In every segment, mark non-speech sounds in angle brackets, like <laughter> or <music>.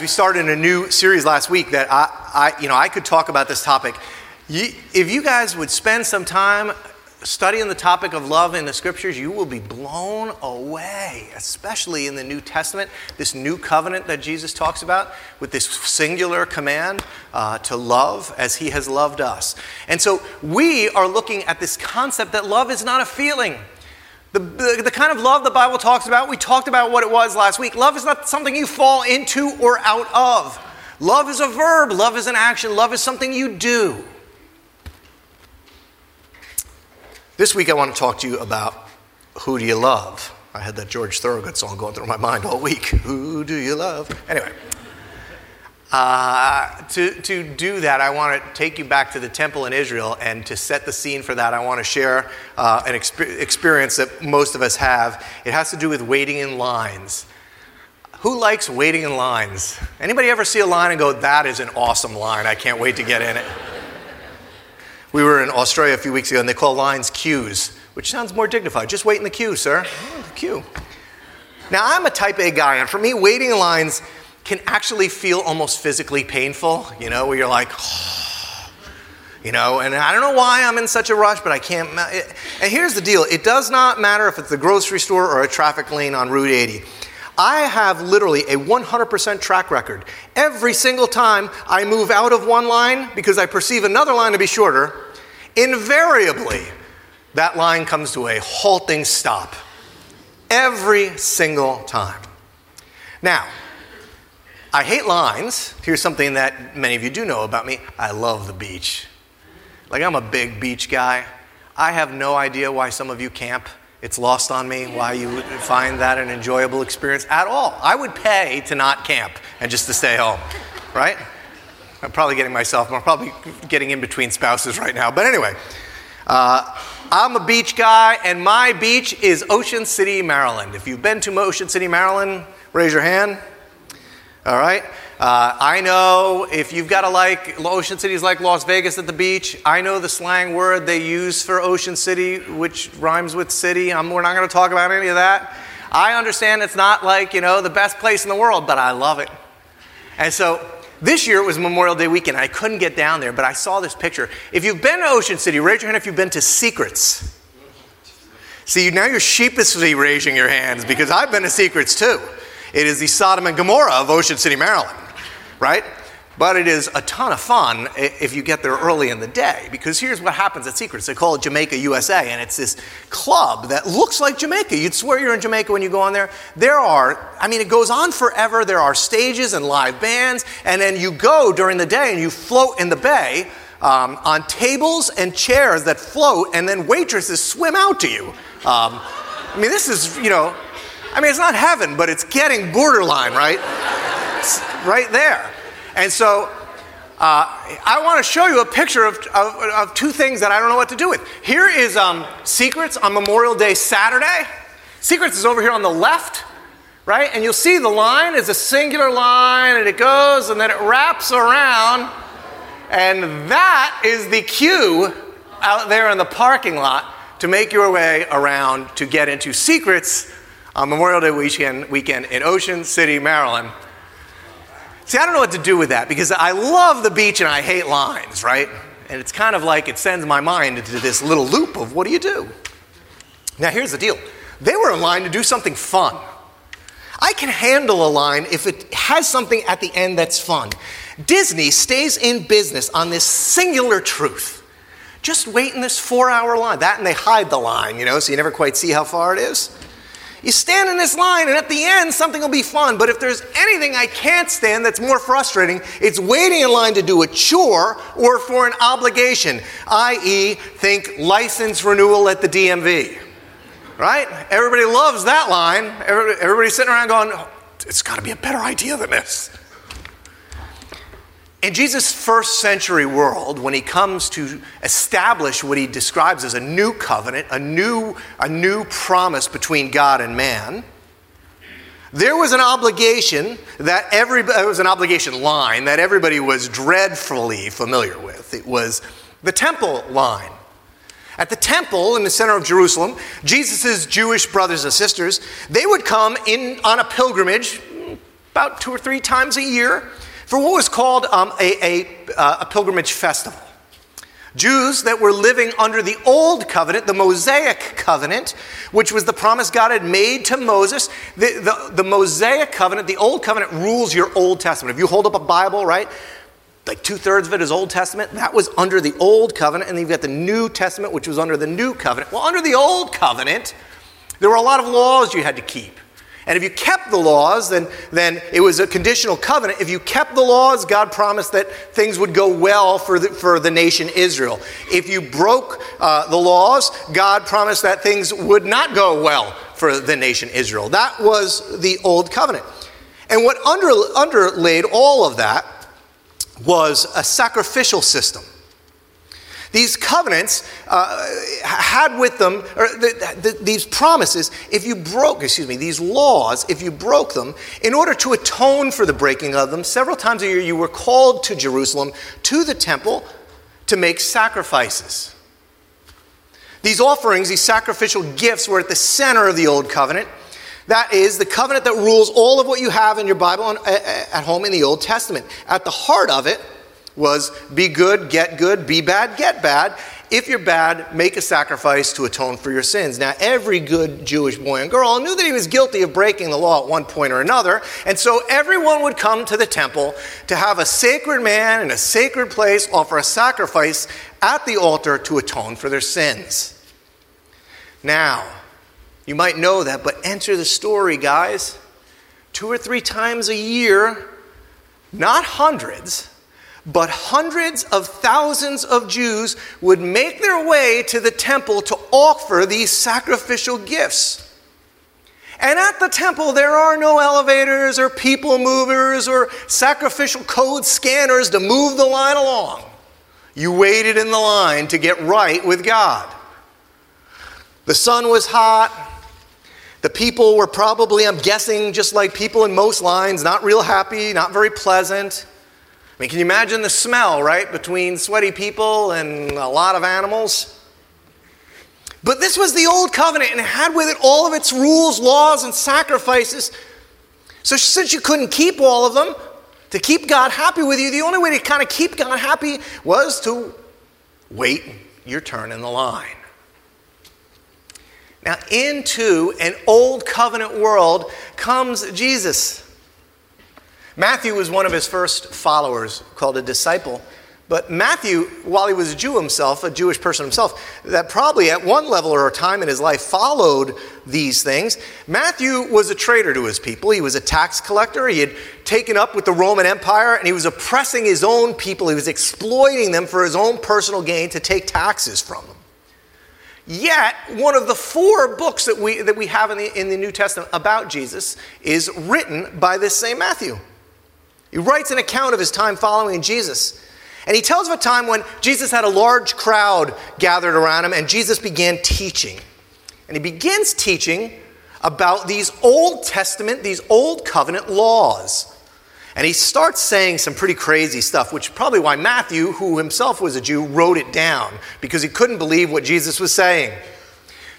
We started a new series last week that I, I, you know, I could talk about this topic. If you guys would spend some time studying the topic of love in the scriptures, you will be blown away, especially in the New Testament, this new covenant that Jesus talks about with this singular command uh, to love as he has loved us. And so we are looking at this concept that love is not a feeling. The, the, the, kind of love the Bible talks about, we talked about what it was last week. Love is not something you fall into or out of. Love is a verb, love is an action, love is something you do. This week I want to talk to you about who do you love? I had that George Thorogood song going through my mind all week. <laughs> Who do you love? Anyway. Uh, to, to do that, I want to take you back to the temple in Israel, and to set the scene for that, I want to share uh, an exp- experience that most of us have. It has to do with waiting in lines. Who likes waiting in lines? Anybody ever see a line and go, that is an awesome line, I can't wait to get in it? we were in Australia a few weeks ago, and they call lines queues, which sounds more dignified. Just wait in the queue, sir. Oh, the queue. Now, I'm a type A guy, and for me, waiting in lines can actually feel almost physically painful, you know, where you're like, oh, <sighs> you know, and I don't know why I'm in such a rush, but I can't. And here's the deal it does not matter if it's the grocery store or a traffic lane on Route 80. I have literally a 100% track record. Every single time I move out of one line because I perceive another line to be shorter, invariably that line comes to a halting stop. Every single time. Now, I hate lines. Here's something that many of you do know about me I love the beach. Like, I'm a big beach guy. I have no idea why some of you camp. It's lost on me why you would find that an enjoyable experience at all. I would pay to not camp and just to stay home, right? I'm probably getting myself, I'm probably getting in between spouses right now. But anyway, uh, I'm a beach guy, and my beach is Ocean City, Maryland. If you've been to Ocean City, Maryland, raise your hand. All right? Uh, I know if you've got to like Ocean City's like Las Vegas at the beach. I know the slang word they use for Ocean City, which rhymes with city. I'm, we're not going to talk about any of that. I understand it's not like, you know, the best place in the world, but I love it. And so this year it was Memorial Day weekend. I couldn't get down there, but I saw this picture. If you've been to Ocean City, raise your hand if you've been to Seacrets. See, now you're sheepishly raising your hands because I've been to Seacrets too. It is the Sodom and Gomorrah of Ocean City, Maryland, right? But it is a ton of fun if you get there early in the day because here's what happens at Seacrets. They call it Jamaica USA, and it's this club that looks like Jamaica. You'd swear you're in Jamaica when you go on there. There are, I mean, it goes on forever. There are stages and live bands, and then you go during the day and you float in the bay um, on tables and chairs that float, and then waitresses swim out to you. Um, I mean, this is, you know, I mean, it's not heaven, but it's getting borderline, right? It's right there. And so uh, I want to show you a picture of, of, of, two things that I don't know what to do with. Here is um, Seacrets on Memorial Day Saturday. Seacrets is over here on the left, right? And you'll see the line is a singular line, and it goes and then it wraps around. And that is the queue out there in the parking lot to make your way around to get into Seacrets on Memorial Day weekend, weekend in Ocean City, Maryland. See, I don't know what to do with that because I love the beach and I hate lines, right? And it's kind of like it sends my mind into this little loop of what do you do? Now, here's the deal they were in line to do something fun. I can handle a line if it has something at the end that's fun. Disney stays in business on this singular truth. Just wait in this four hour line. That and they hide the line, you know, so you never quite see how far it is. You stand in this line, and at the end, something will be fun. But if there's anything I can't stand that's more frustrating, it's waiting in line to do a chore or for an obligation, i.e., think license renewal at the DMV. Right? Everybody loves that line. Everybody's sitting around going, it's got to be a better idea than this. In Jesus' first century world, when he comes to establish what he describes as a new covenant, a new, a new promise between God and man, there was an obligation that every it was an obligation line that everybody was dreadfully familiar with. It was the temple line. At the temple in the center of Jerusalem, Jesus' Jewish brothers and sisters, they would come in on a pilgrimage about two or three times a year for what was called um, a, a, uh, a pilgrimage festival. Jews that were living under the old covenant, the Mosaic covenant, which was the promise God had made to Moses. The, the, the, Mosaic covenant, the old covenant, rules your Old Testament. If you hold up a Bible, right, like two thirds of it is Old Testament, that was under the old covenant. And then you've got the New Testament, which was under the new covenant. Well, under the old covenant, there were a lot of laws you had to keep. And if you kept the laws, then, then it was a conditional covenant. If you kept the laws, God promised that things would go well for the, for the nation Israel. If you broke uh, the laws, God promised that things would not go well for the nation Israel. That was the old covenant. And what under, underlaid all of that was a sacrificial system. These covenants uh, had with them, or the, the, these promises, if you broke, excuse me, these laws, if you broke them, in order to atone for the breaking of them, several times a year you were called to Jerusalem, to the temple, to make sacrifices. These offerings, these sacrificial gifts, were at the center of the Old Covenant. That is the covenant that rules all of what you have in your Bible at home in the Old Testament. At the heart of it was be good, get good, be bad, get bad. If you're bad, make a sacrifice to atone for your sins. Now, every good Jewish boy and girl knew that he was guilty of breaking the law at one point or another, and so everyone would come to the temple to have a sacred man in a sacred place offer a sacrifice at the altar to atone for their sins. Now, you might know that, but enter the story, guys. Two or three times a year, not hundreds, but hundreds of thousands of Jews would make their way to the temple to offer these sacrificial gifts. And at the temple, there are no elevators or people movers or sacrificial code scanners to move the line along. You waited in the line to get right with God. The sun was hot. The people were probably, I'm guessing, just like people in most lines, not real happy, not very pleasant. I mean, can you imagine the smell, right, between sweaty people and a lot of animals? But this was the old covenant and it had with it all of its rules, laws, and sacrifices. So, since you couldn't keep all of them, to keep God happy with you, the only way to kind of keep God happy was to wait your turn in the line. Now, into an old covenant world comes Jesus. Matthew was one of his first followers, called a disciple. But Matthew, while he was a Jew himself, a Jewish person himself, that probably at one level or a time in his life followed these things, Matthew was a traitor to his people. He was a tax collector. He had taken up with the Roman Empire and he was oppressing his own people. He was exploiting them for his own personal gain to take taxes from them. Yet, one of the four books that we, that we have in the, in the New Testament about Jesus is written by this same Matthew. He writes an account of his time following Jesus. And he tells of a time when Jesus had a large crowd gathered around him and Jesus began teaching. And he begins teaching about these Old Testament, these Old Covenant laws. And he starts saying some pretty crazy stuff, which is probably why Matthew, who himself was a Jew, wrote it down, because he couldn't believe what Jesus was saying.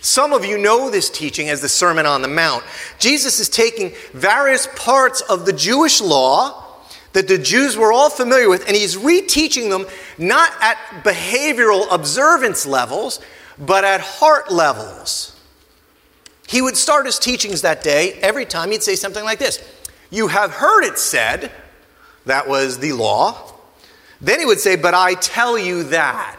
Some of you know this teaching as the Sermon on the Mount. Jesus is taking various parts of the Jewish law that the Jews were all familiar with, and he's reteaching them not at behavioral observance levels, but at heart levels. He would start his teachings that day. Every time he'd say something like this You have heard it said, that was the law. Then he would say, But I tell you that.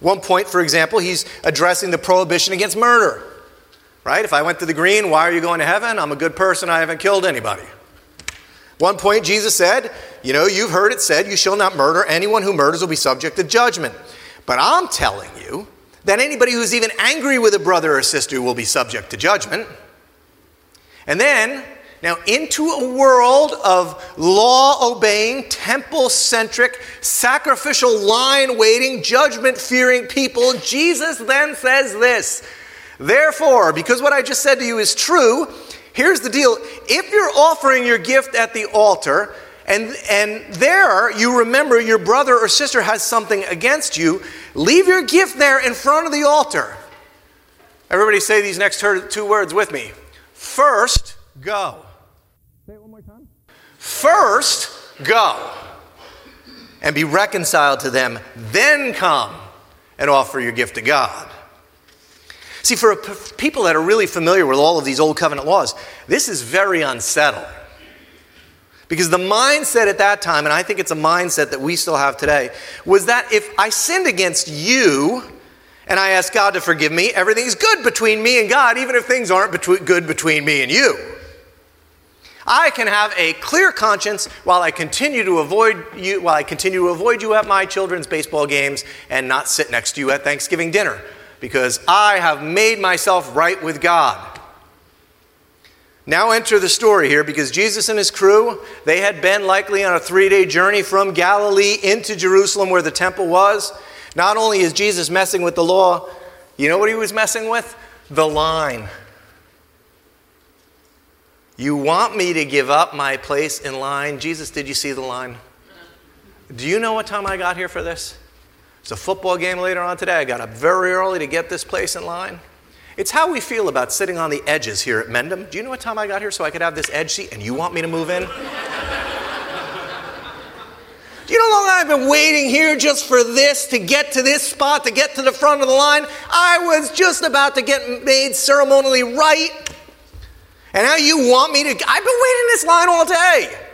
One point, for example, he's addressing the prohibition against murder. Right? If I went to the green, why are you going to heaven? I'm a good person, I haven't killed anybody. One point, Jesus said, You know, you've heard it said, you shall not murder. Anyone who murders will be subject to judgment. But I'm telling you that anybody who's even angry with a brother or sister will be subject to judgment. And then, now into a world of law obeying, temple centric, sacrificial line waiting, judgment fearing people, Jesus then says this Therefore, because what I just said to you is true, Here's the deal if you're offering your gift at the altar, and, and there you remember your brother or sister has something against you, leave your gift there in front of the altar. Everybody say these next two words with me. First, go. Say it one more time. First, go and be reconciled to them, then come and offer your gift to God. See, for people that are really familiar with all of these old covenant laws, this is very unsettling. Because the mindset at that time, and I think it's a mindset that we still have today, was that if I sinned against you and I ask God to forgive me, everything's good between me and God, even if things aren't between, good between me and you. I can have a clear conscience while I continue to avoid you, while I continue to avoid you at my children's baseball games and not sit next to you at Thanksgiving dinner, because I have made myself right with God. Now enter the story here because Jesus and his crew, they had been likely on a three day journey from Galilee into Jerusalem where the temple was. Not only is Jesus messing with the law, you know what he was messing with? The line. You want me to give up my place in line? Jesus, did you see the line? Do you know what time I got here for this? It's a football game later on today. I got up very early to get this place in line. It's how we feel about sitting on the edges here at Mendham. Do you know what time I got here so I could have this edge seat and you want me to move in? Do you know how long I've been waiting here just for this, to get to this spot, to get to the front of the line? I was just about to get made ceremonially right. And now you want me to? I've been waiting in this line all day.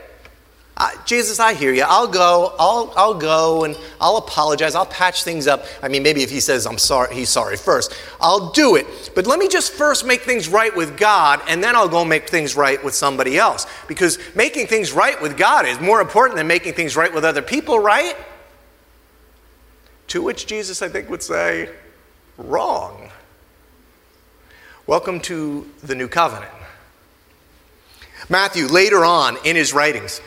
Jesus, I hear you. I'll go. I'll, I'll go and I'll apologize. I'll patch things up. I mean, maybe if he says I'm sorry, he's sorry first. I'll do it. But let me just first make things right with God, and then I'll go make things right with somebody else. Because making things right with God is more important than making things right with other people, right? To which Jesus, I think, would say, wrong. Welcome to the new covenant. Matthew, later on in his writings,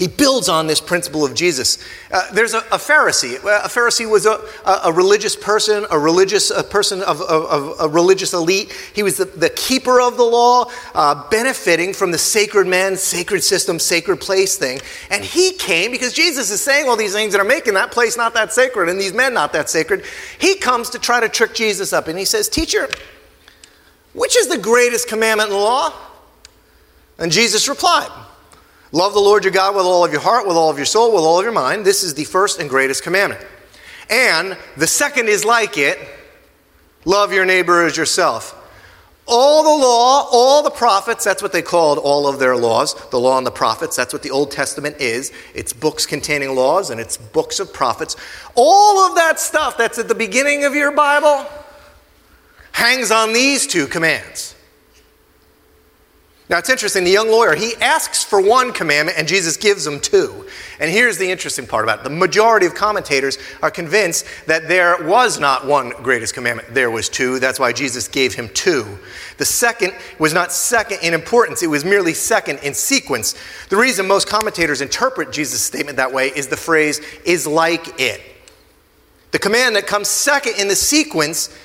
he builds on this principle of Jesus. Uh, there's a, a, Pharisee. A Pharisee was a, a religious person, a religious a person of, of, of, a religious elite. He was the, the keeper of the law, uh, benefiting from the sacred man, sacred system, sacred place thing. And he came because Jesus is saying all these things that are making that place not that sacred and these men not that sacred. He comes to try to trick Jesus up and he says, Teacher, which is the greatest commandment in the law? And Jesus replied, Love the Lord your God with all of your heart, with all of your soul, with all of your mind. This is the first and greatest commandment. And the second is like it love your neighbor as yourself. All the law, all the prophets, that's what they called all of their laws, the law and the prophets. That's what the Old Testament is. It's books containing laws and it's books of prophets. All of that stuff that's at the beginning of your Bible hangs on these two commands now it's interesting, the young lawyer, he asks for one commandment and Jesus gives him two. And here's the interesting part about it the majority of commentators are convinced that there was not one greatest commandment, there was two. That's why Jesus gave him two. The second was not second in importance, it was merely second in sequence. The reason most commentators interpret Jesus' statement that way is the phrase, is like it. The command that comes second in the sequence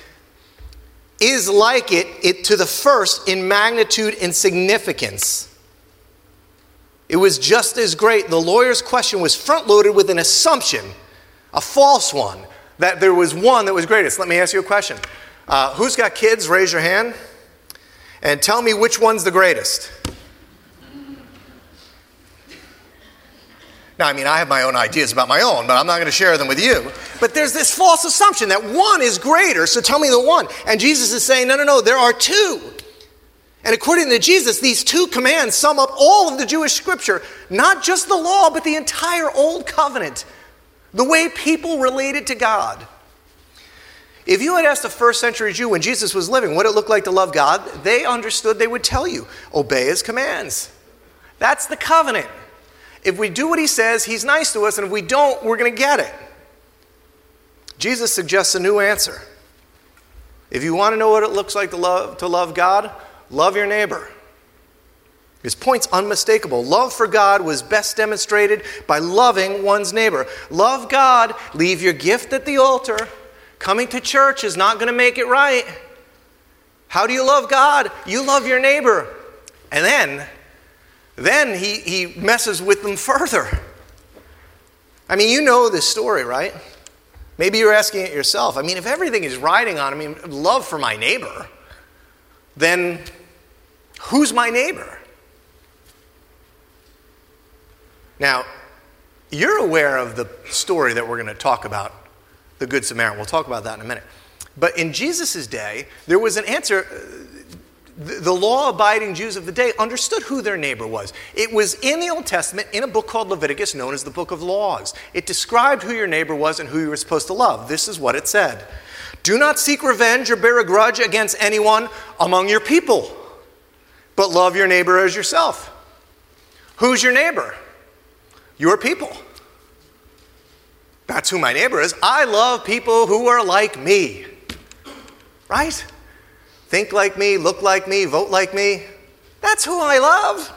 is like it, it to the first in magnitude and significance. It was just as great. The lawyer's question was front loaded with an assumption, a false one, that there was one that was greatest. Let me ask you a question. Uh, who's got kids? Raise your hand. And tell me which one's the greatest. Now, I mean, I have my own ideas about my own, but I'm not going to share them with you. But there's this false assumption that one is greater, so tell me the one. And Jesus is saying, no, no, no, there are two. And according to Jesus, these two commands sum up all of the Jewish scripture, not just the law, but the entire Old Covenant, the way people related to God. If you had asked a first century Jew when Jesus was living what it looked like to love God, they understood they would tell you obey his commands. That's the covenant. If we do what he says, he's nice to us, and if we don't, we're going to get it. Jesus suggests a new answer. If you want to know what it looks like to love, to love God, love your neighbor. His point's unmistakable. Love for God was best demonstrated by loving one's neighbor. Love God, leave your gift at the altar. Coming to church is not going to make it right. How do you love God? You love your neighbor. And then then he, he messes with them further. I mean, you know this story, right? Maybe you're asking it yourself. I mean, if everything is riding on, I mean, love for my neighbor, then who's my neighbor? Now, you're aware of the story that we're going to talk about, the Good Samaritan. We'll talk about that in a minute. But in Jesus' day, there was an answer. The law abiding Jews of the day understood who their neighbor was. It was in the Old Testament in a book called Leviticus, known as the Book of Laws. It described who your neighbor was and who you were supposed to love. This is what it said Do not seek revenge or bear a grudge against anyone among your people, but love your neighbor as yourself. Who's your neighbor? Your people. That's who my neighbor is. I love people who are like me. Right? Think like me, look like me, vote like me. That's who I love.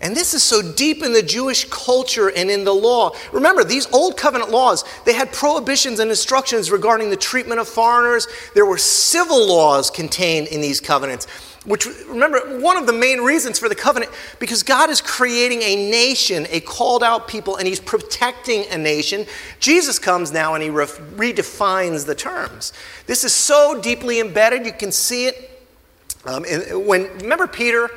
And this is so deep in the Jewish culture and in the law. Remember, these old covenant laws, they had prohibitions and instructions regarding the treatment of foreigners. There were civil laws contained in these covenants. Which, remember, one of the main reasons for the covenant, because God is creating a nation, a called out people, and He's protecting a nation. Jesus comes now and He re- redefines the terms. This is so deeply embedded, you can see it. Um, when remember Peter,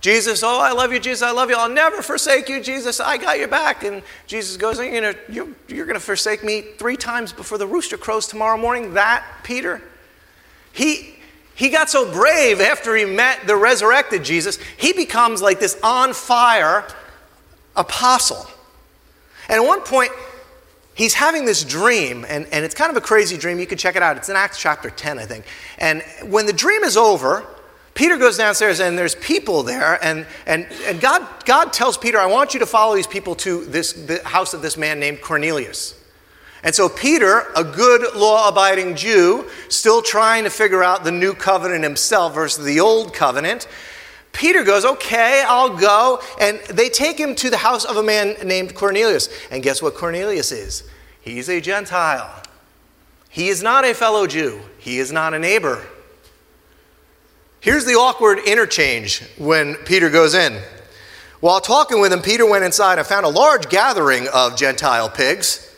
Jesus, oh, I love you, Jesus, I love you. I'll never forsake you, Jesus. I got your back. And Jesus goes, you know, you're, you're going to forsake me three times before the rooster crows tomorrow morning. That Peter, he he got so brave after he met the resurrected Jesus, he becomes like this on fire apostle. And at one point, he's having this dream, and, and it's kind of a crazy dream. You can check it out. It's in Acts chapter 10, I think. And when the dream is over, Peter goes downstairs and there's people there, and, and, and God, God tells Peter, I want you to follow these people to this, the house of this man named Cornelius. And so, Peter, a good law abiding Jew, still trying to figure out the new covenant himself versus the old covenant, Peter goes, Okay, I'll go. And they take him to the house of a man named Cornelius. And guess what Cornelius is? He's a Gentile. He is not a fellow Jew, he is not a neighbor. Here's the awkward interchange when Peter goes in. While talking with him, Peter went inside and found a large gathering of Gentile pigs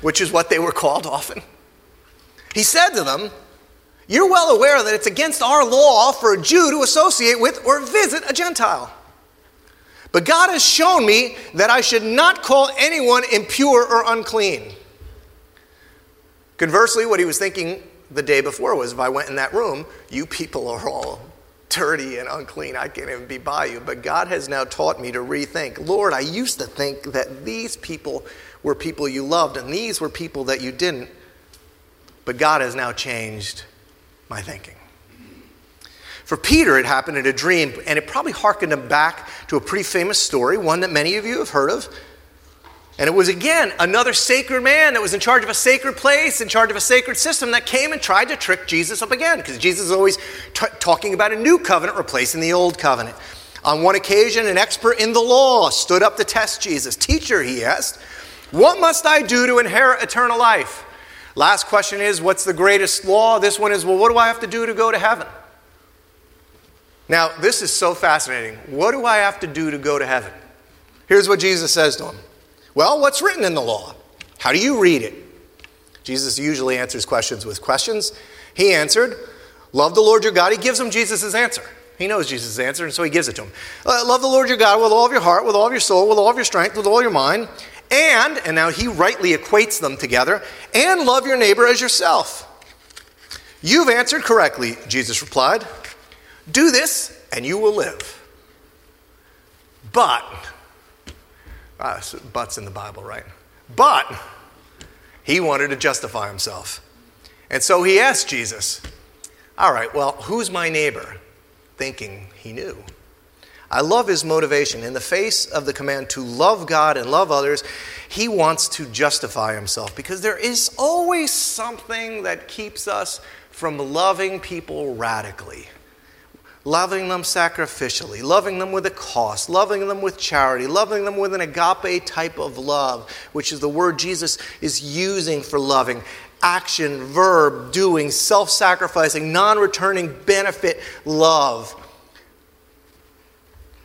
which is what they were called often. He said to them, You're well aware that it's against our law for a Jew to associate with or visit a Gentile. But God has shown me that I should not call anyone impure or unclean. Conversely, what he was thinking the day before was if I went in that room, you people are all dirty and unclean. I can't even be by you. But God has now taught me to rethink. Lord, I used to think that these people were people you loved, and these were people that you didn't. But God has now changed my thinking. For Peter, it happened in a dream, and it probably harkened him back to a pretty famous story, one that many of you have heard of. And it was again another sacred man that was in charge of a sacred place, in charge of a sacred system, that came and tried to trick Jesus up again, because Jesus is always t- talking about a new covenant replacing the old covenant. On one occasion, an expert in the law stood up to test Jesus. Teacher, he asked, what must I do to inherit eternal life? Last question is, what's the greatest law? This one is, well, what do I have to do to go to heaven? Now, this is so fascinating. What do I have to do to go to heaven? Here's what Jesus says to him Well, what's written in the law? How do you read it? Jesus usually answers questions with questions. He answered, Love the Lord your God. He gives him Jesus' answer. He knows Jesus' answer, and so he gives it to him. Uh, love the Lord your God with all of your heart, with all of your soul, with all of your strength, with all your mind, and, and now he rightly equates them together, and love your neighbor as yourself. You've answered correctly, Jesus replied. Do this, and you will live. But, ah, but's in the Bible, right? But he wanted to justify himself. And so he asked Jesus, All right, well, who's my neighbor? Thinking he knew. I love his motivation. In the face of the command to love God and love others, he wants to justify himself because there is always something that keeps us from loving people radically, loving them sacrificially, loving them with a cost, loving them with charity, loving them with an agape type of love, which is the word Jesus is using for loving. Action, verb, doing, self sacrificing, non returning benefit love.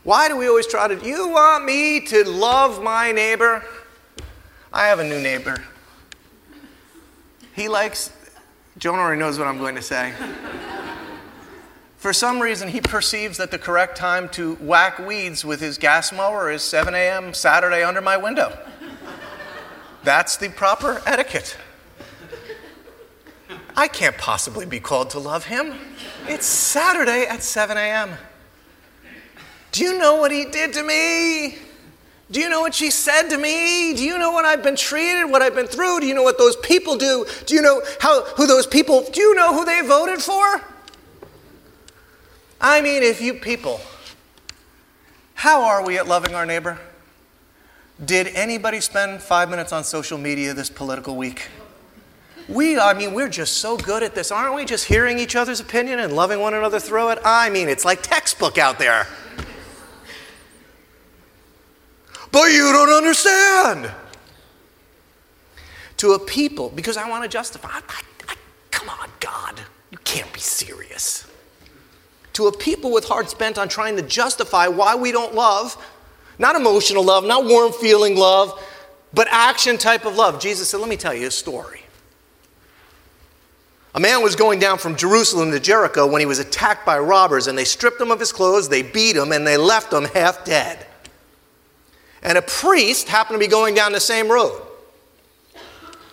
Why do we always try to, you want me to love my neighbor? I have a new neighbor. He likes, Joan already knows what I'm going to say. For some reason, he perceives that the correct time to whack weeds with his gas mower is 7 a.m. Saturday under my window. That's the proper etiquette. I can't possibly be called to love him. It's Saturday at 7 a.m. Do you know what he did to me? Do you know what she said to me? Do you know what I've been treated, what I've been through? Do you know what those people do? Do you know how, who those people, do you know who they voted for? I mean, if you people, how are we at loving our neighbor? Did anybody spend five minutes on social media this political week? We, I mean, we're just so good at this, aren't we? Just hearing each other's opinion and loving one another through it. I mean, it's like textbook out there. But you don't understand. To a people, because I want to justify, I, I, come on, God, you can't be serious to a people with hearts bent on trying to justify why we don't love, not emotional love, not warm feeling love, but action type of love. Jesus said, Let me tell you a story. A man was going down from Jerusalem to Jericho when he was attacked by robbers, and they stripped him of his clothes, they beat him, and they left him half dead. And a priest happened to be going down the same road.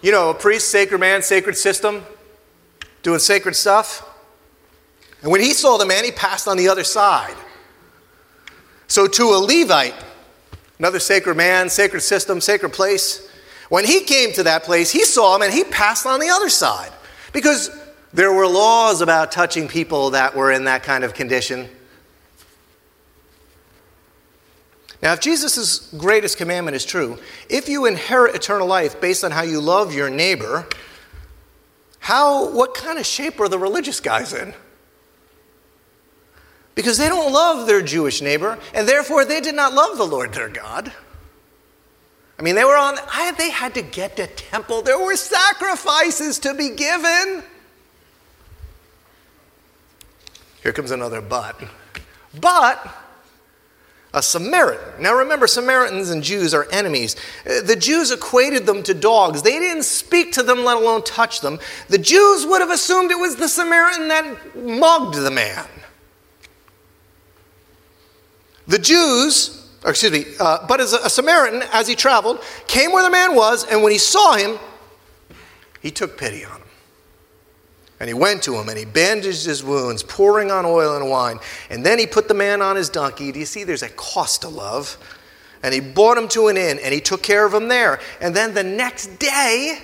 You know, a priest, sacred man, sacred system, doing sacred stuff. And when he saw the man, he passed on the other side. So, to a Levite, another sacred man, sacred system, sacred place, when he came to that place, he saw him and he passed on the other side. Because there were laws about touching people that were in that kind of condition. Now, if Jesus' greatest commandment is true, if you inherit eternal life based on how you love your neighbor, how, what kind of shape are the religious guys in? because they don't love their Jewish neighbor, and therefore they did not love the Lord their God. I mean, they were on, they had to get to temple. There were sacrifices to be given. Here comes another but. But a Samaritan. Now remember, Samaritans and Jews are enemies. Uh, the Jews equated them to dogs. They didn't speak to them, let alone touch them. The Jews would have assumed it was the Samaritan that mugged the man. The Jews, excuse me, uh, but as a Samaritan, as he traveled, came where the man was, and when he saw him, he took pity on him. And he went to him and he bandaged his wounds, pouring on oil and wine. And then he put the man on his donkey. Do you see there's a cost to love? And he brought him to an inn and he took care of him there. And then the next day,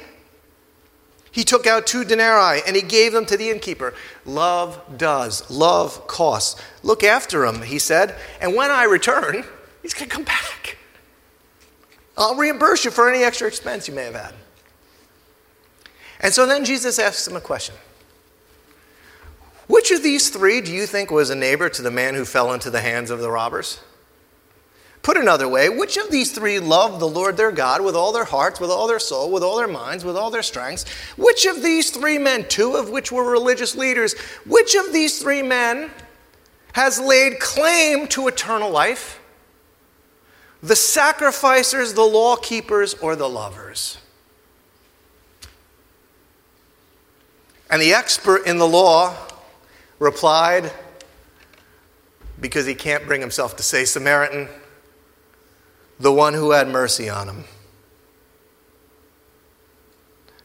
he took out two denarii and he gave them to the innkeeper. Love does, love costs. Look after him, he said, and when I return, he's going to come back. I'll reimburse you for any extra expense you may have had. And so then Jesus asks him a question Which of these three do you think was a neighbor to the man who fell into the hands of the robbers? Put another way, which of these three loved the Lord their God with all their hearts, with all their soul, with all their minds, with all their strengths? Which of these three men, two of which were religious leaders, which of these three men has laid claim to eternal life? The sacrificers, the law keepers, or the lovers? And the expert in the law replied, because he can't bring himself to say Samaritan, the one who had mercy on him.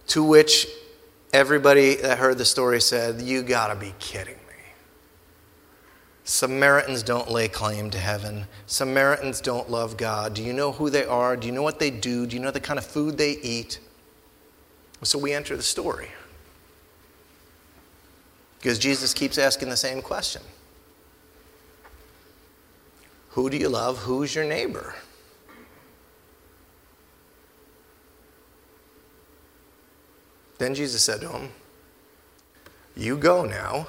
To which everybody that heard the story said, You gotta be kidding me. Samaritans don't lay claim to heaven. Samaritans don't love God. Do you know who they are? Do you know what they do? Do you know the kind of food they eat? So we enter the story. Because Jesus keeps asking the same question Who do you love? Who's your neighbor? Then Jesus said to him, You go now,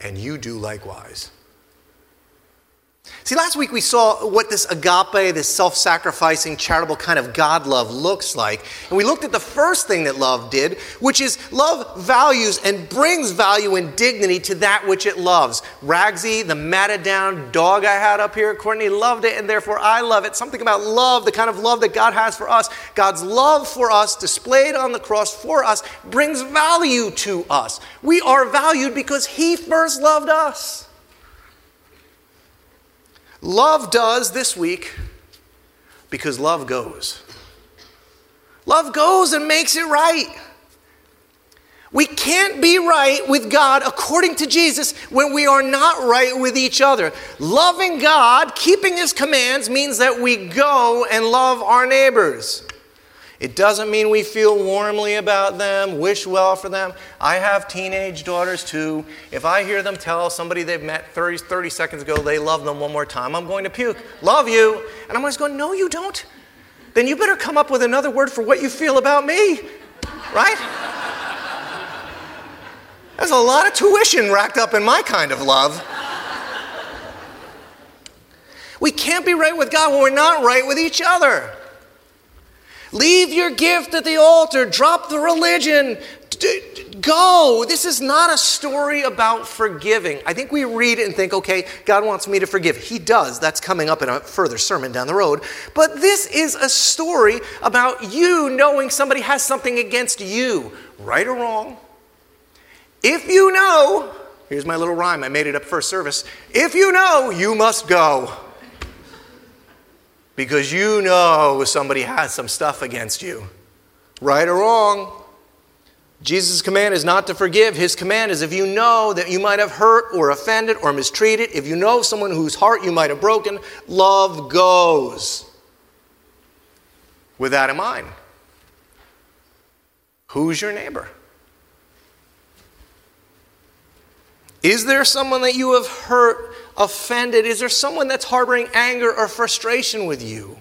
and you do likewise. See, last week we saw what this agape, this self sacrificing, charitable kind of God love looks like. And we looked at the first thing that love did, which is love values and brings value and dignity to that which it loves. Ragsy, the matted down dog I had up here, Courtney loved it, and therefore I love it. Something about love, the kind of love that God has for us. God's love for us, displayed on the cross for us, brings value to us. We are valued because He first loved us. Love does this week because love goes. Love goes and makes it right. We can't be right with God according to Jesus when we are not right with each other. Loving God, keeping His commands, means that we go and love our neighbors. It doesn't mean we feel warmly about them, wish well for them. I have teenage daughters too. If I hear them tell somebody they've met 30, 30 seconds ago they love them one more time, I'm going to puke. Love you. And I'm always going, no, you don't. Then you better come up with another word for what you feel about me, right? There's a lot of tuition racked up in my kind of love. We can't be right with God when we're not right with each other. Leave your gift at the altar. Drop the religion. Go. This is not a story about forgiving. I think we read it and think, okay, God wants me to forgive. He does. That's coming up in a further sermon down the road. But this is a story about you knowing somebody has something against you, right or wrong. If you know, here's my little rhyme, I made it up first service. If you know, you must go because you know somebody has some stuff against you. Right or wrong? Jesus' command is not to forgive. His command is if you know that you might have hurt or offended or mistreated, if you know someone whose heart you might have broken, love goes. With that in mind, who's your neighbor? Is there someone that you have hurt offended? Is there someone that's harboring anger or frustration with you?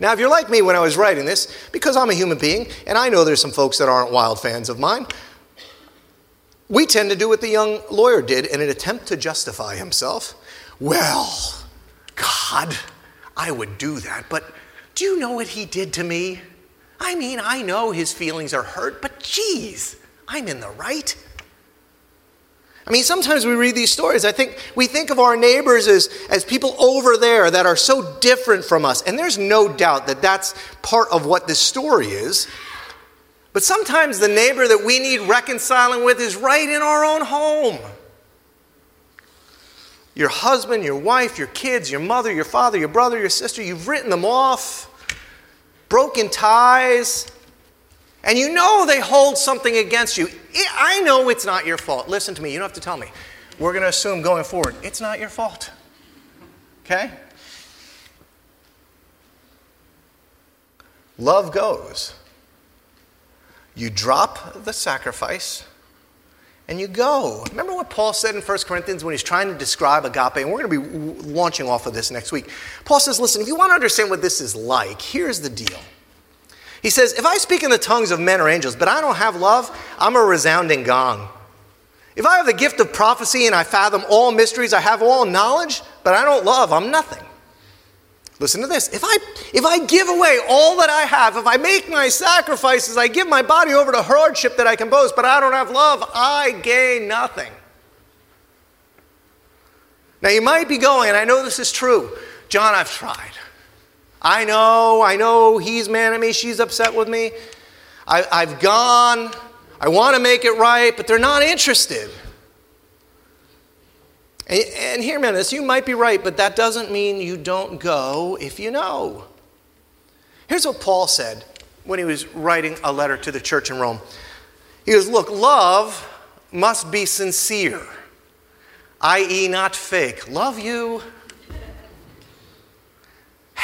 Now, if you're like me when I was writing this, because I'm a human being, and I know there's some folks that aren't wild fans of mine, we tend to do what the young lawyer did in an attempt to justify himself. Well, God, I would do that, but do you know what he did to me? I mean, I know his feelings are hurt, but geez, I'm in the right. I mean, sometimes we read these stories. I think we think of our neighbors as, as people over there that are so different from us. And there's no doubt that that's part of what this story is. But sometimes the neighbor that we need reconciling with is right in our own home. Your husband, your wife, your kids, your mother, your father, your brother, your sister, you've written them off. Broken ties, and you know they hold something against you. I know it's not your fault. Listen to me, you don't have to tell me. We're going to assume going forward, it's not your fault. Okay? Love goes. You drop the sacrifice and you go. Remember what Paul said in 1 Corinthians when he's trying to describe agape? And we're going to be launching off of this next week. Paul says, listen, if you want to understand what this is like, here's the deal. He says, If I speak in the tongues of men or angels, but I don't have love, I'm a resounding gong. If I have the gift of prophecy and I fathom all mysteries, I have all knowledge, but I don't love, I'm nothing. Listen to this. If I, if I give away all that I have, if I make my sacrifices, I give my body over to hardship that I can boast, but I don't have love, I gain nothing. Now you might be going, and I know this is true. John, I've tried. I know, I know he's mad at me, she's upset with me. I, I've gone, I want to make it right, but they're not interested. And, and hear me this, you might be right, but that doesn't mean you don't go if you know. Here's what Paul said when he was writing a letter to the church in Rome. He goes, Look, love must be sincere, i.e., not fake. Love you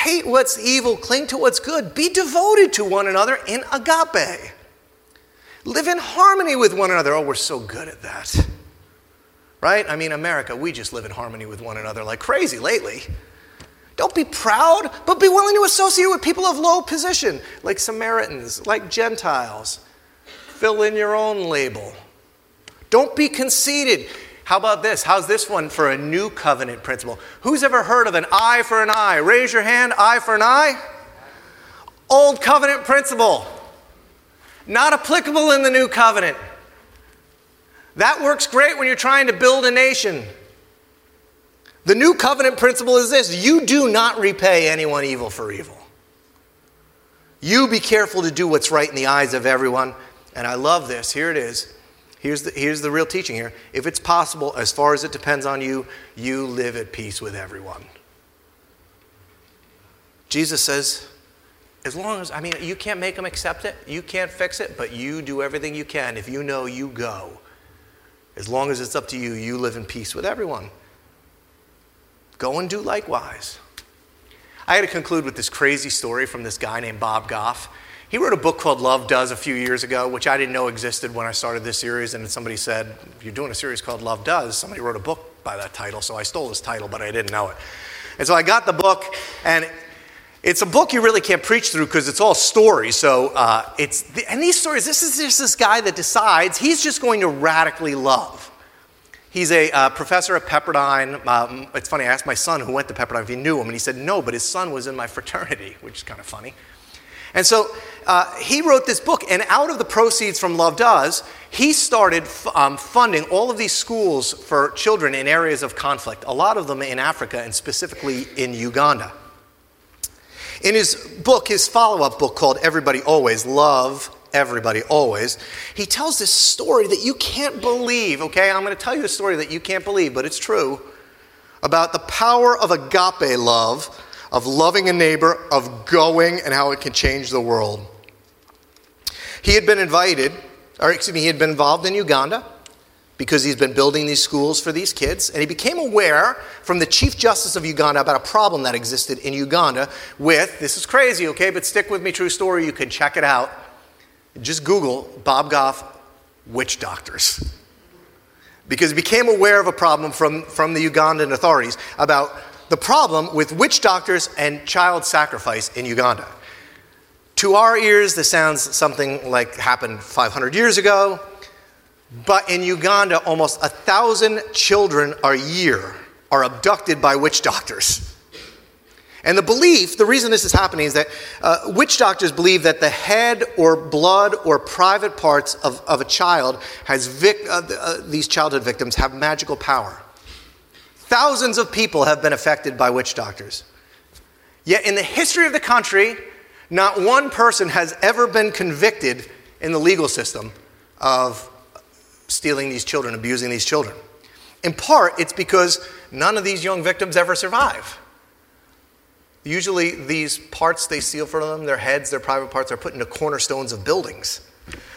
Hate what's evil, cling to what's good, be devoted to one another in agape. Live in harmony with one another. Oh, we're so good at that. Right? I mean, America, we just live in harmony with one another like crazy lately. Don't be proud, but be willing to associate with people of low position, like Samaritans, like Gentiles. Fill in your own label. Don't be conceited. How about this? How's this one for a new covenant principle? Who's ever heard of an eye for an eye? Raise your hand, eye for an eye. Old covenant principle. Not applicable in the new covenant. That works great when you're trying to build a nation. The new covenant principle is this you do not repay anyone evil for evil. You be careful to do what's right in the eyes of everyone. And I love this. Here it is. Here's the, here's the real teaching here. If it's possible, as far as it depends on you, you live at peace with everyone. Jesus says, as long as, I mean, you can't make them accept it, you can't fix it, but you do everything you can. If you know, you go. As long as it's up to you, you live in peace with everyone. Go and do likewise. I had to conclude with this crazy story from this guy named Bob Goff. He wrote a book called Love Does a few years ago, which I didn't know existed when I started this series. And somebody said, You're doing a series called Love Does. Somebody wrote a book by that title. So I stole his title, but I didn't know it. And so I got the book, and it's a book you really can't preach through because it's all stories. So uh, it's, and these stories, this is just this guy that decides he's just going to radically love. He's a uh, professor at Pepperdine. Um, it's funny, I asked my son who went to Pepperdine if he knew him, and he said no, but his son was in my fraternity, which is kind of funny. And so uh, he wrote this book, and out of the proceeds from Love Does, he started f- um, funding all of these schools for children in areas of conflict, a lot of them in Africa and specifically in Uganda. In his book, his follow up book called Everybody Always Love everybody always. He tells this story that you can't believe, okay? I'm going to tell you a story that you can't believe, but it's true about the power of agape love, of loving a neighbor, of going, and how it can change the world. He had been invited, or excuse me, he had been involved in Uganda because he's been building these schools for these kids. And he became aware from the Chief Justice of Uganda about a problem that existed in Uganda with this is crazy, okay, but stick with me, true story, you can check it out just Google Bob Goff witch doctors. Because he became aware of a problem from, from the Ugandan authorities about the problem with witch doctors and child sacrifice in Uganda. To our ears, this sounds something like happened 500 years ago, but in Uganda, almost a thousand children a year are abducted by witch doctors. And the belief, the reason this is happening is that uh, witch doctors believe that the head or blood or private parts of, of a child has, vic- uh, uh, these childhood victims have magical power. Thousands of people have been affected by witch doctors. Yet in the history of the country, not one person has ever been convicted in the legal system of stealing these children, abusing these children. In part, it's because none of these young victims ever survive. Usually, these parts they steal from them, their heads, their private parts, are put into cornerstones of buildings.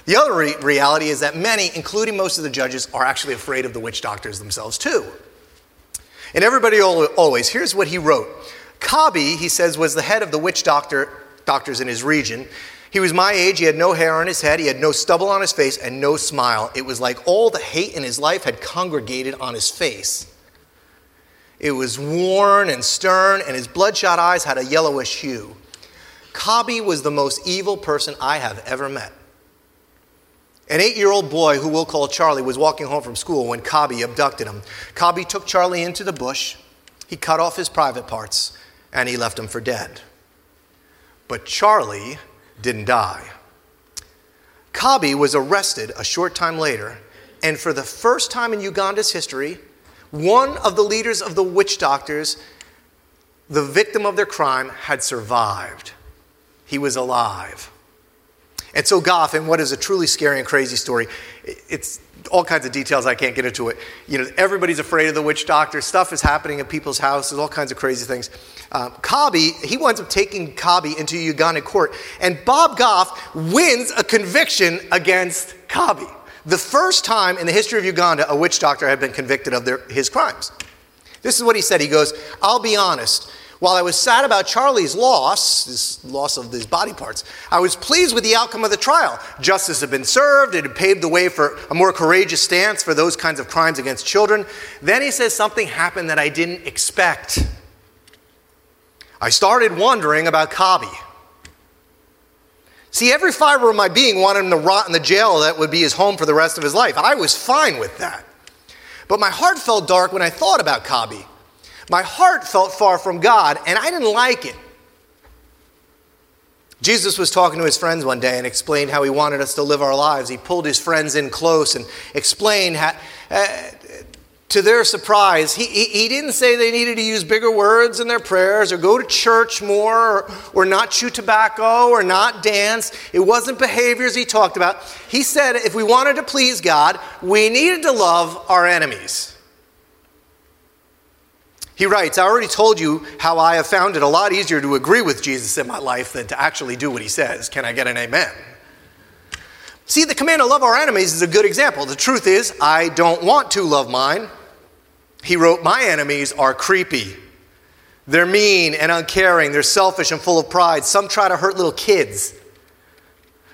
The other re- reality is that many, including most of the judges, are actually afraid of the witch doctors themselves, too. And everybody always, here's what he wrote Kabi, he says, was the head of the witch doctor, doctors in his region. He was my age, he had no hair on his head, he had no stubble on his face, and no smile. It was like all the hate in his life had congregated on his face. It was worn and stern, and his bloodshot eyes had a yellowish hue. Kabi was the most evil person I have ever met. An eight year old boy who we'll call Charlie was walking home from school when Kabi abducted him. Kabi took Charlie into the bush, he cut off his private parts, and he left him for dead. But Charlie didn't die. Kabi was arrested a short time later, and for the first time in Uganda's history, one of the leaders of the witch doctors, the victim of their crime, had survived. He was alive. And so, Goff, in what is a truly scary and crazy story, it's all kinds of details, I can't get into it. You know, everybody's afraid of the witch doctor. Stuff is happening in people's houses, all kinds of crazy things. Uh, Kabi, he winds up taking Kabi into Uganda court, and Bob Goff wins a conviction against Kabi the first time in the history of Uganda a witch doctor had been convicted of their, his crimes. This is what he said. He goes, I'll be honest. While I was sad about Charlie's loss, this loss of his body parts, I was pleased with the outcome of the trial. Justice had been served, it had paved the way for a more courageous stance for those kinds of crimes against children. Then he says something happened that I didn't expect. I started wondering about Kabi. See, every fiber of my being wanted him to rot in the jail that would be his home for the rest of his life. I was fine with that. But my heart felt dark when I thought about Kabi. My heart felt far from God, and I didn't like it. Jesus was talking to his friends one day and explained how he wanted us to live our lives. He pulled his friends in close and explained how, uh, to their surprise, he, he, he, didn't say they needed to use bigger words in their prayers or go to church more or, or not chew tobacco or not dance. It wasn't behaviors he talked about. He said if we wanted to please God, we needed to love our enemies. He writes, I already told you how I have found it a lot easier to agree with Jesus in my life than to actually do what he says. Can I get an amen? See, the command to love our enemies is a good example. The truth is, I don't want to love mine. He wrote, My enemies are creepy. They're mean and uncaring. They're selfish and full of pride. Some try to hurt little kids.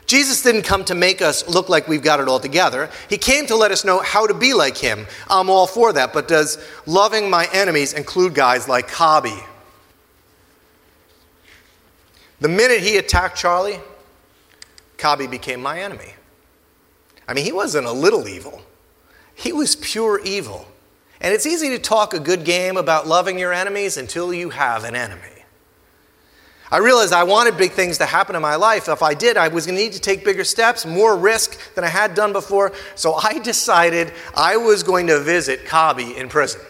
Jesus didn't come to make us look like we've got it all together. He came to let us know how to be like him. I'm all for that. But does loving my enemies include guys like Kabi? The minute he attacked Charlie, Kabi became my enemy. I mean, he wasn't a little evil, he was pure evil. And it's easy to talk a good game about loving your enemies until you have an enemy. I realized I wanted big things to happen in my life. If I did, I was going to need to take bigger steps, more risk than I had done before. So <laughs> I decided I was going to visit Kabi in prison.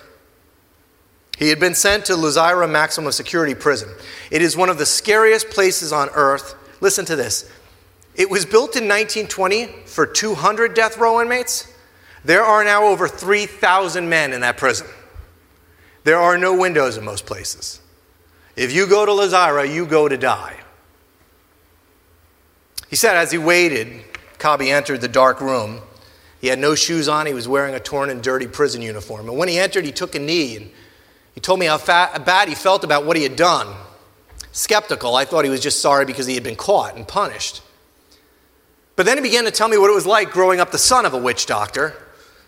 He had been sent to Luzira Maximum Security Prison. It is one of the scariest places on earth. Listen to this. It was built in 1920 for 200 death row inmates. There are now over 3,000 men in that prison. There are no windows in most places. If you go to Luzira, you go to die. He said as he waited, Kabi entered the dark room. He had no shoes on. He was wearing a torn and dirty prison uniform. And when he entered, he took a knee and he told me how fat, bad he felt about what he had done. Skeptical, I thought he was just sorry because he had been caught and punished. But then he began to tell me what it was like growing up the son of a witch doctor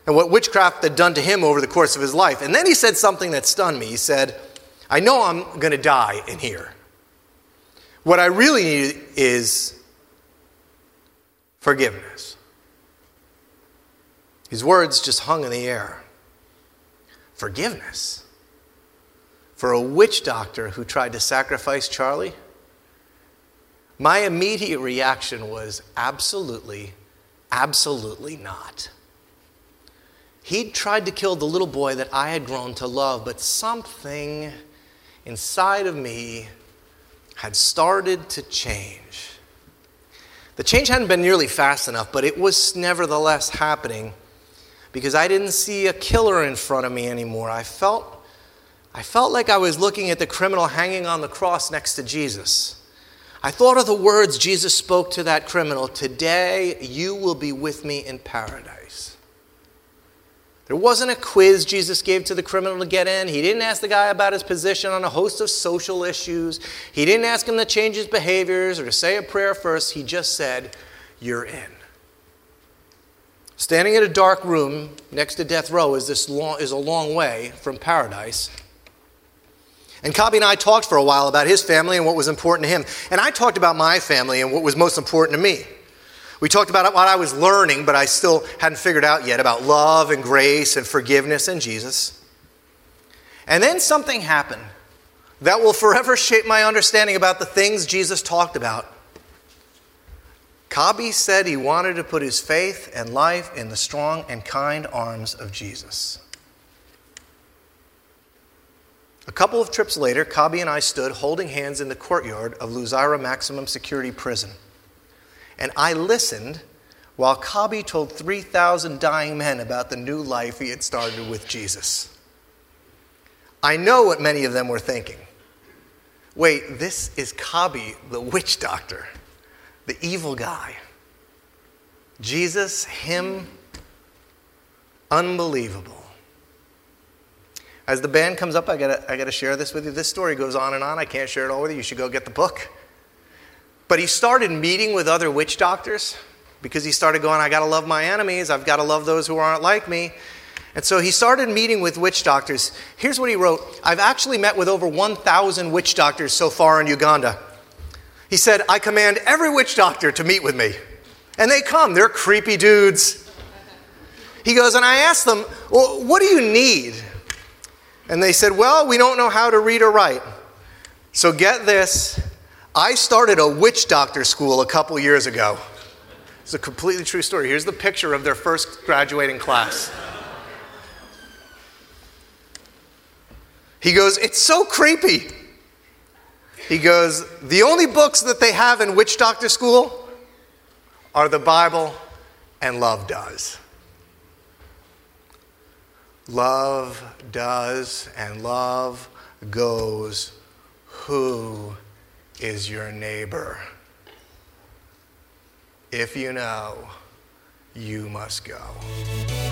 and what witchcraft had done to him over the course of his life. And then he said something that stunned me. He said, I know I'm going to die in here. What I really need is forgiveness. His words just hung in the air. Forgiveness. For a witch doctor who tried to sacrifice Charlie, my immediate reaction was absolutely, absolutely not. He'd tried to kill the little boy that I had grown to love, but something inside of me had started to change. The change hadn't been nearly fast enough, but it was nevertheless happening because I didn't see a killer in front of me anymore. I felt, I felt like I was looking at the criminal hanging on the cross next to Jesus. I thought of the words Jesus spoke to that criminal Today you will be with me in paradise. There wasn't a quiz Jesus gave to the criminal to get in. He didn't ask the guy about his position on a host of social issues. He didn't ask him to change his behaviors or to say a prayer first. He just said, You're in. Standing in a dark room next to death row is, this long, is a long way from paradise. And Kabi and I talked for a while about his family and what was important to him. And I talked about my family and what was most important to me. We talked about what I was learning, but I still hadn't figured out yet about love and grace and forgiveness and Jesus. And then something happened that will forever <laughs> shape my understanding about the things Jesus talked about. Kabi said he wanted to put his faith and life in the strong and kind arms of Jesus. A couple of trips later, Kabi and I stood holding hands in the courtyard of Luzira Maximum Security Prison and I listened while Kabi told 3,000 dying men about the new life he had started with Jesus. I know what many of them were thinking. Wait, this is Kabi, the witch doctor, the evil guy. Jesus, him, unbelievable. As the band comes up, I gotta, I gotta share this with you. This story goes on and on. I can't share it all with you. You should go get the book. But he started meeting with other witch doctors because he started going, I got to love my enemies. I've got to love those who aren't like me. And so he started meeting with witch doctors. Here's what he wrote I've actually met with over 1,000 witch doctors so far in Uganda. He said, I command every witch doctor to meet with me. And they come, they're creepy dudes. He goes, and I asked them, well, what do you need? And they said, well, we don't know how to read or write. So get this I started a witch doctor school a couple years ago. It's a completely true story. Here's the picture of their first graduating class. He goes, It's so creepy. He goes, The only books that they have in witch doctor school are the Bible and Love Does. Love does and love goes. Who is your neighbor? If you know, you must go.